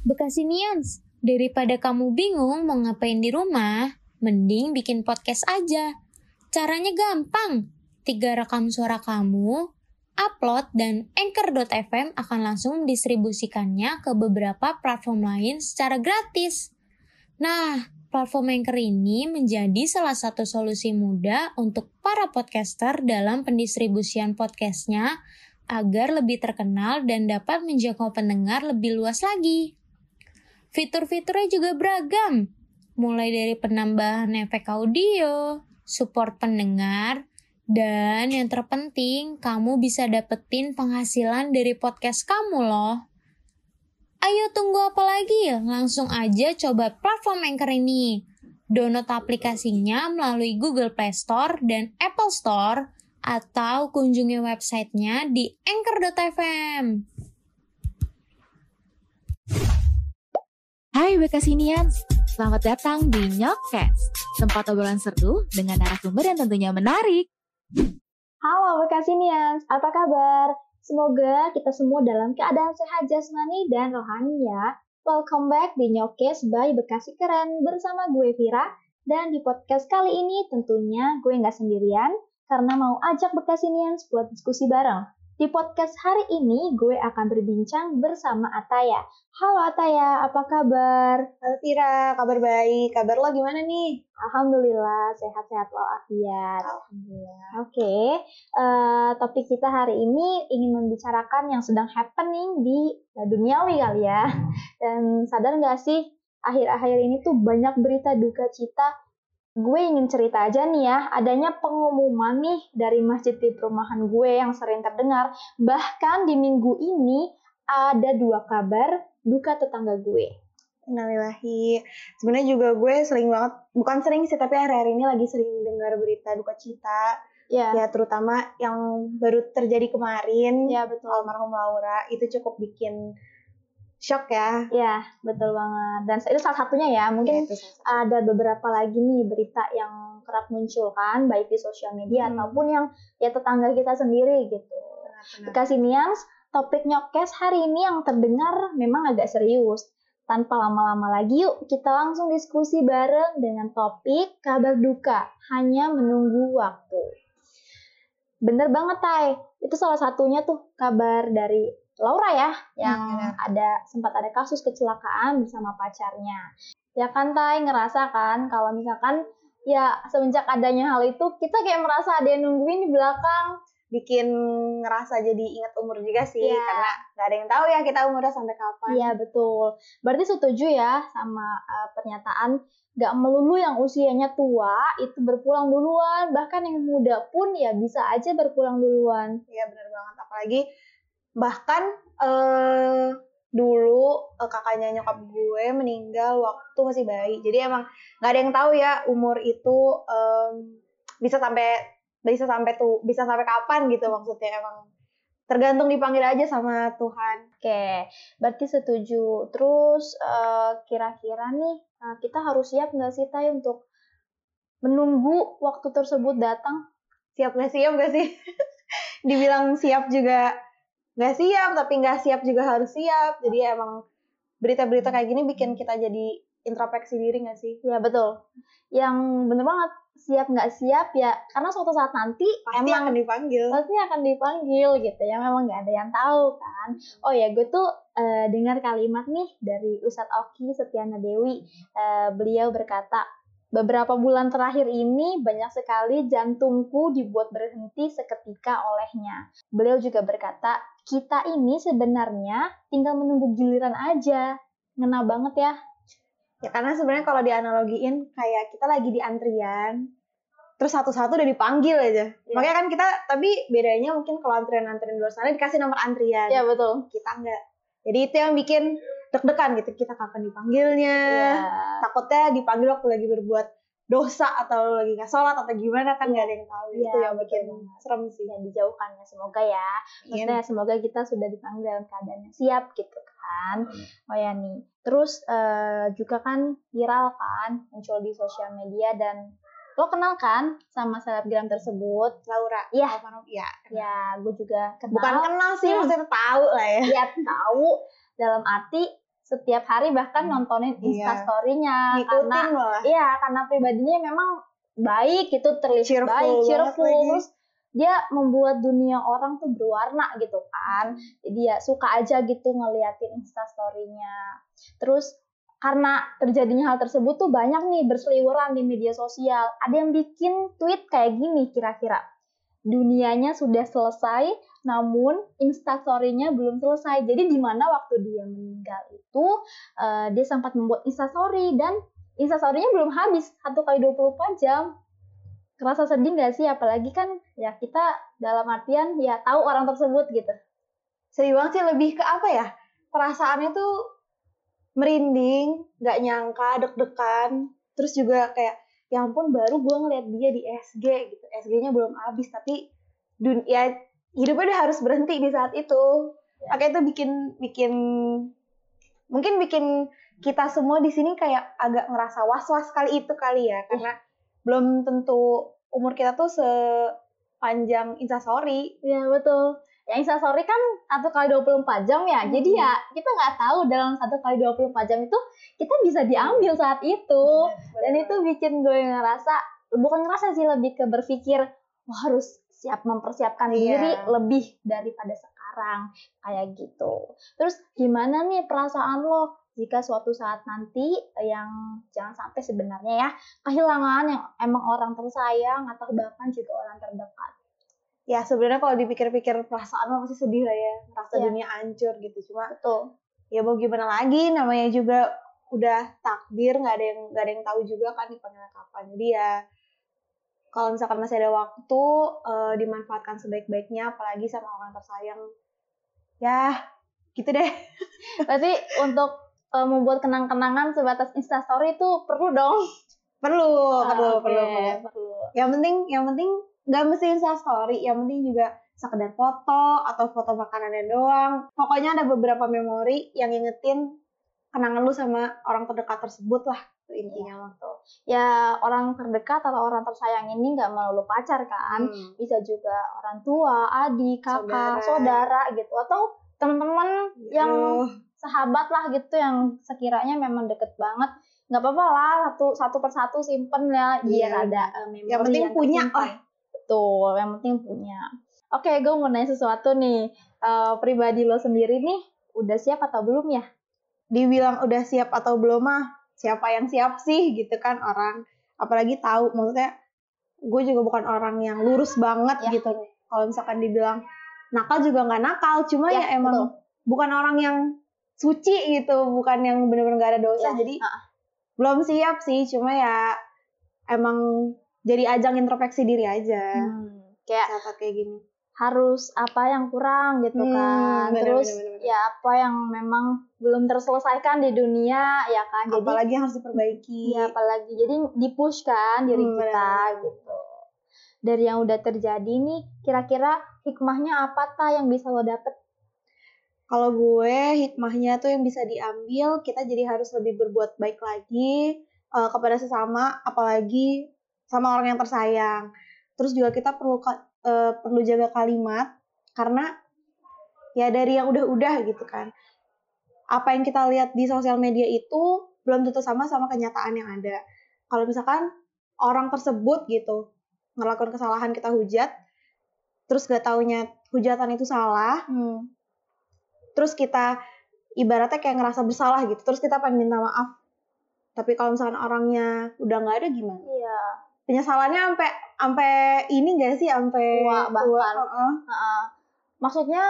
Bekasinians, daripada kamu bingung mau ngapain di rumah, mending bikin podcast aja. Caranya gampang. Tiga rekam suara kamu, upload, dan Anchor.fm akan langsung mendistribusikannya ke beberapa platform lain secara gratis. Nah, platform Anchor ini menjadi salah satu solusi mudah untuk para podcaster dalam pendistribusian podcastnya agar lebih terkenal dan dapat menjangkau pendengar lebih luas lagi. Fitur-fiturnya juga beragam, mulai dari penambahan efek audio, support pendengar, dan yang terpenting, kamu bisa dapetin penghasilan dari podcast kamu loh. Ayo tunggu apa lagi? Langsung aja coba platform Anchor ini. Download aplikasinya melalui Google Play Store dan Apple Store atau kunjungi websitenya di anchor.fm. Hai Bekasinians, selamat datang di Nyokcast, tempat obrolan seru dengan narasumber yang tentunya menarik. Halo Bekasinians, apa kabar? Semoga kita semua dalam keadaan sehat jasmani dan rohani ya. Welcome back di Nyokes by Bekasi Keren bersama gue Vira. Dan di podcast kali ini tentunya gue nggak sendirian karena mau ajak Bekasinians buat diskusi bareng. Di podcast hari ini gue akan berbincang bersama Ataya. Halo Ataya, apa kabar? Halo Tira, kabar baik. Kabar lo gimana nih? Alhamdulillah, sehat-sehat walafiat. Alhamdulillah. Oke, okay. uh, topik kita hari ini ingin membicarakan yang sedang happening di duniawi kali ya. Dan sadar nggak sih, akhir-akhir ini tuh banyak berita duka cita gue ingin cerita aja nih ya, adanya pengumuman nih dari masjid di perumahan gue yang sering terdengar. Bahkan di minggu ini ada dua kabar duka tetangga gue. Innalillahi. Sebenarnya juga gue sering banget, bukan sering sih, tapi akhir-akhir ini lagi sering dengar berita duka cita. Ya. Ya, terutama yang baru terjadi kemarin. Ya, betul. Almarhum Laura. Itu cukup bikin shock ya. Iya, betul banget. Dan itu salah satunya ya. Mungkin ya, ada beberapa lagi nih berita yang kerap muncul kan, baik di sosial media hmm. ataupun yang ya tetangga kita sendiri gitu. Kasih Nians, topik nyokes hari ini yang terdengar memang agak serius. Tanpa lama-lama lagi yuk kita langsung diskusi bareng dengan topik kabar duka, hanya menunggu waktu. Bener banget, Tay. Itu salah satunya tuh kabar dari Laura ya yang hmm. ada sempat ada kasus kecelakaan bersama pacarnya. Ya kan Tay ngerasa kan kalau misalkan ya semenjak adanya hal itu kita kayak merasa ada yang nungguin di belakang bikin ngerasa jadi ingat umur juga sih ya. karena nggak ada yang tahu ya kita umurnya sampai kapan. Iya betul. Berarti setuju ya sama uh, pernyataan gak melulu yang usianya tua itu berpulang duluan bahkan yang muda pun ya bisa aja berpulang duluan. Iya benar banget apalagi bahkan uh, dulu uh, kakaknya nyokap gue meninggal waktu masih bayi jadi emang nggak ada yang tahu ya umur itu um, bisa sampai bisa sampai tuh bisa sampai kapan gitu maksudnya emang tergantung dipanggil aja sama Tuhan. Oke, berarti setuju. Terus kira kira-kira nih uh, kita harus siap nggak sih Tay untuk menunggu waktu tersebut datang? Siap nggak siap nggak sih? Dibilang siap juga nggak siap tapi nggak siap juga harus siap. Jadi emang berita-berita kayak gini bikin kita jadi introspeksi diri nggak sih? Ya betul. Yang bener banget siap nggak siap ya karena suatu saat nanti pasti emang akan dipanggil. pasti akan dipanggil gitu ya. Memang nggak ada yang tahu kan. Oh ya gue tuh uh, dengar kalimat nih dari Ustadz Oki Setiana Dewi. Uh, beliau berkata Beberapa bulan terakhir ini banyak sekali jantungku dibuat berhenti seketika olehnya. Beliau juga berkata, kita ini sebenarnya tinggal menunggu giliran aja. Ngena banget ya. Ya karena sebenarnya kalau dianalogiin kayak kita lagi di antrian, terus satu-satu udah dipanggil aja. Ya. Makanya kan kita, tapi bedanya mungkin kalau antrian-antrian luar sana dikasih nomor antrian. Iya betul. Kita enggak. Jadi itu yang bikin deg-degan gitu. Kita kapan dipanggilnya? Yeah. takutnya dipanggil waktu lagi berbuat dosa atau lagi nggak sholat atau gimana kan nggak ada yang tahu. Yeah, itu yang bikin serem sih. Yang dijauhkan ya semoga ya. Maksudnya yeah. semoga kita sudah dipanggil dalam keadaan yang siap gitu kan. Oh ya nih terus uh, juga kan viral kan muncul di sosial media dan lo kenal kan sama selebgram tersebut? Laura. Iya. Ya ya gue juga kenal. Bukan kenal sih maksudnya tahu lah ya. Ya tahu. Dalam arti setiap hari bahkan nontonin Iya. instastorynya Ngikutin karena malah. iya karena pribadinya memang baik gitu terlihat Cheerful baik cheerful. terus dia membuat dunia orang tuh berwarna gitu kan. Jadi ya suka aja gitu ngeliatin instastorynya. Terus karena terjadinya hal tersebut tuh banyak nih berseliweran di media sosial. Ada yang bikin tweet kayak gini kira-kira. Dunianya sudah selesai namun instastorynya belum selesai. Jadi di mana waktu dia meninggal itu eh, dia sempat membuat instastory. Dan instastorynya belum habis. Satu kali 24 jam. Kerasa sedih nggak sih? Apalagi kan ya kita dalam artian ya tahu orang tersebut gitu. Sedih banget sih. Lebih ke apa ya? Perasaannya tuh merinding nggak nyangka deg-degan. Terus juga kayak ya ampun baru gue ngeliat dia di SG gitu. SG-nya belum habis tapi dun ya hidupnya udah harus berhenti di saat itu. Ya. makanya itu bikin bikin mungkin bikin kita semua di sini kayak agak ngerasa was-was kali itu kali ya. Karena belum tentu umur kita tuh sepanjang instastory ya betul. Yang instastory kan satu kali 24 jam ya. Jadi ya kita nggak tahu dalam satu kali 24 jam itu kita bisa diambil saat itu. Dan itu bikin gue ngerasa bukan ngerasa sih lebih ke berpikir wah harus siap mempersiapkan Iya. diri lebih daripada sekarang. Kayak gitu. Terus gimana nih perasaan lo jika suatu saat nanti yang jangan sampai sebenarnya ya kehilangan yang emang orang tersayang atau bahkan juga orang terdekat? Ya sebenarnya kalau dipikir-pikir perasaan mah pasti sedih lah ya merasa Iya. dunia hancur gitu. Cuma betul. ya mau gimana lagi namanya juga udah takdir nggak ada yang nggak ada yang tahu juga kan dipanggilnya kapan. Jadi ya kalau misalkan masih ada waktu eh, dimanfaatkan sebaik-baiknya apalagi sama orang tersayang. Ya gitu deh. Berarti untuk eh, membuat kenang-kenangan sebatas instastory itu perlu dong. perlu Ah, perlu oke, perlu perlu. yang penting yang penting nggak mesti insta story yang penting juga sekedar foto atau foto makanannya doang. Pokoknya ada beberapa memori yang ingetin kenangan lu sama orang terdekat tersebut lah intinya mah Ya orang terdekat atau orang tersayang ini nggak melulu pacar kan, Hmm. bisa juga orang tua, adik, kakak, Saudara. saudara gitu atau teman-teman yang Aduh. sahabat lah gitu yang sekiranya memang deket banget. nggak apa-apa lah satu satu persatu simpen ya biar Iya. ada eh, memori Yang penting punya tersimpan. lah. Betul, yang penting punya. Oke, gue mau nanya sesuatu nih. Eh, pribadi lo sendiri nih, udah siap atau belum ya? Dibilang udah siap atau belum mah siapa yang siap sih gitu kan orang apalagi tahu maksudnya gue juga bukan orang yang lurus banget Ya. gitu kalau misalkan dibilang nakal juga nggak nakal cuma ya, Ya, emang betul. bukan orang yang suci gitu bukan yang bener-bener gak ada dosa Ya, jadi ah. belum siap sih cuma ya emang jadi ajang introspeksi diri aja Hmm, kayak kayak gini harus apa yang kurang gitu Hmm, kan. bener, Terus bener, bener, bener. ya apa yang memang belum terselesaikan di dunia ya kan. Jadi apalagi yang harus diperbaiki ya apalagi jadi dipush kan diri Hmm, kita bener. gitu. Dari yang udah terjadi nih, kira-kira hikmahnya apa ta yang bisa lo dapet? Kalau gue hikmahnya tuh yang bisa diambil kita jadi harus lebih berbuat baik lagi eh, kepada sesama apalagi sama orang yang tersayang. Terus juga kita perlu eh, perlu jaga kalimat karena ya dari yang udah-udah gitu kan. Apa yang kita lihat di sosial media itu belum tentu sama sama kenyataan yang ada. Kalau misalkan orang tersebut gitu ngelakuin kesalahan kita hujat, terus gak taunya hujatan itu salah, Hmm. terus kita ibaratnya kayak ngerasa bersalah gitu terus kita pengen minta maaf tapi kalau misalkan orangnya udah nggak ada gimana Iya. penyesalannya sampai sampai ini gak sih? Sampai Tua bahkan. Heeh. Heeh. Maksudnya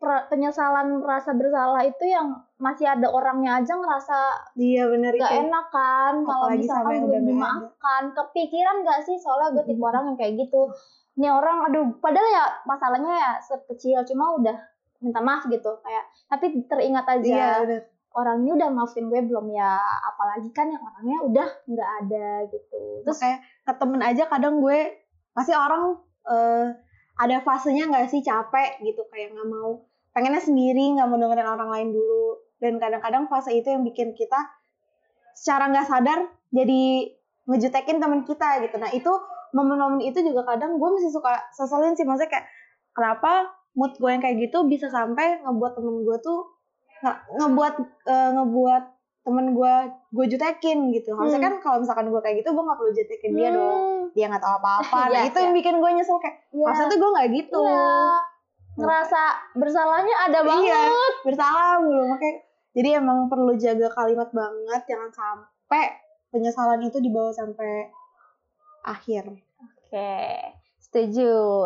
per- penyesalan rasa bersalah itu yang masih ada orangnya aja ngerasa iya bener gak itu enak kan? Kalau misalkan belum dimaafkan. Kepikiran gak sih? Soalnya gue tipe orang yang kayak gitu. Ini orang aduh padahal ya masalahnya ya sekecil cuma udah minta maaf gitu kayak tapi teringat aja. Iya bener orang ini udah maafin gue belum ya? Apalagi kan yang orangnya udah nggak ada gitu. Terus kayak ke temen aja kadang gue pasti orang eh, ada fasenya nggak sih capek gitu? Kayak nggak mau pengennya sendiri nggak mau dengerin orang lain dulu. Dan kadang-kadang fase itu yang bikin kita secara nggak sadar jadi ngejutekin teman kita gitu. Nah itu momen-momen itu juga kadang gue masih suka seselin sih. Maksudnya kayak kenapa mood gue yang kayak gitu bisa sampai ngebuat temen gue tuh nge- ngebuat eh, ngebuat temen gue gue jutekin gitu harusnya Hmm. kan kalau misalkan gue kayak gitu gue nggak perlu jutekin dia dong Hmm, dia nggak tahu apa-apa nah Iya, itu yang bikin gue nyesel kayak iya. harusnya tuh gue nggak gitu Iya. Ngerasa bersalahnya ada banget. Iya, bersalah mulu makanya jadi emang perlu jaga kalimat banget jangan sampai penyesalan itu dibawa sampai akhir Oke, setuju.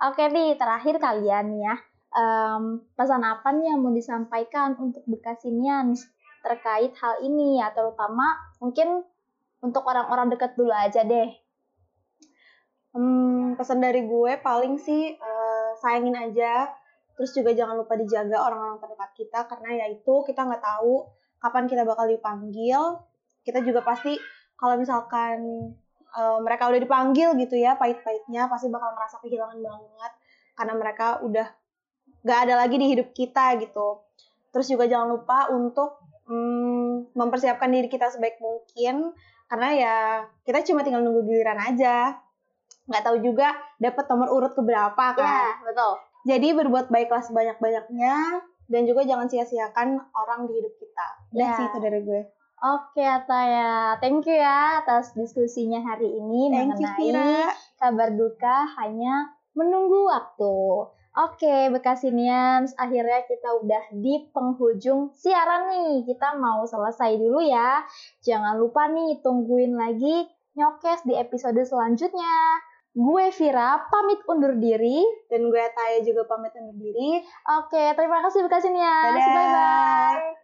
Oke nih, terakhir kalian ya. Em, pesan apa nih yang mau disampaikan untuk Bekasinians terkait hal ini ya, terutama mungkin untuk orang-orang dekat dulu aja deh. Hmm, pesan dari gue paling sih eh, sayangin aja, terus juga jangan lupa dijaga orang-orang terdekat kita karena ya itu kita nggak tahu kapan kita bakal dipanggil. Kita juga pasti kalau misalkan eh, mereka udah dipanggil gitu ya, pahit-pahitnya pasti bakal ngerasa kehilangan banget karena mereka udah nggak ada lagi di hidup kita gitu. Terus juga jangan lupa untuk hmm, mempersiapkan diri kita sebaik mungkin karena ya kita cuma tinggal nunggu giliran aja nggak tahu juga dapat nomor urut keberapa kan. Ya, betul. Jadi berbuat baiklah sebanyak-banyaknya dan juga jangan sia-siakan orang di hidup kita. Udah Ya. sih itu dari gue. Oke, Ataya. Thank you ya atas diskusinya hari ini Thank you, mengenai Vira. kabar duka hanya menunggu waktu. Oke, Bekasinians, akhirnya kita udah di penghujung siaran nih. Kita mau selesai dulu ya. Jangan lupa nih, tungguin lagi nyokes di episode selanjutnya. Gue Vira, pamit undur diri. Dan gue Taya juga pamit undur diri. Oke, terima kasih Bekasinians. Dadah. Bye-bye.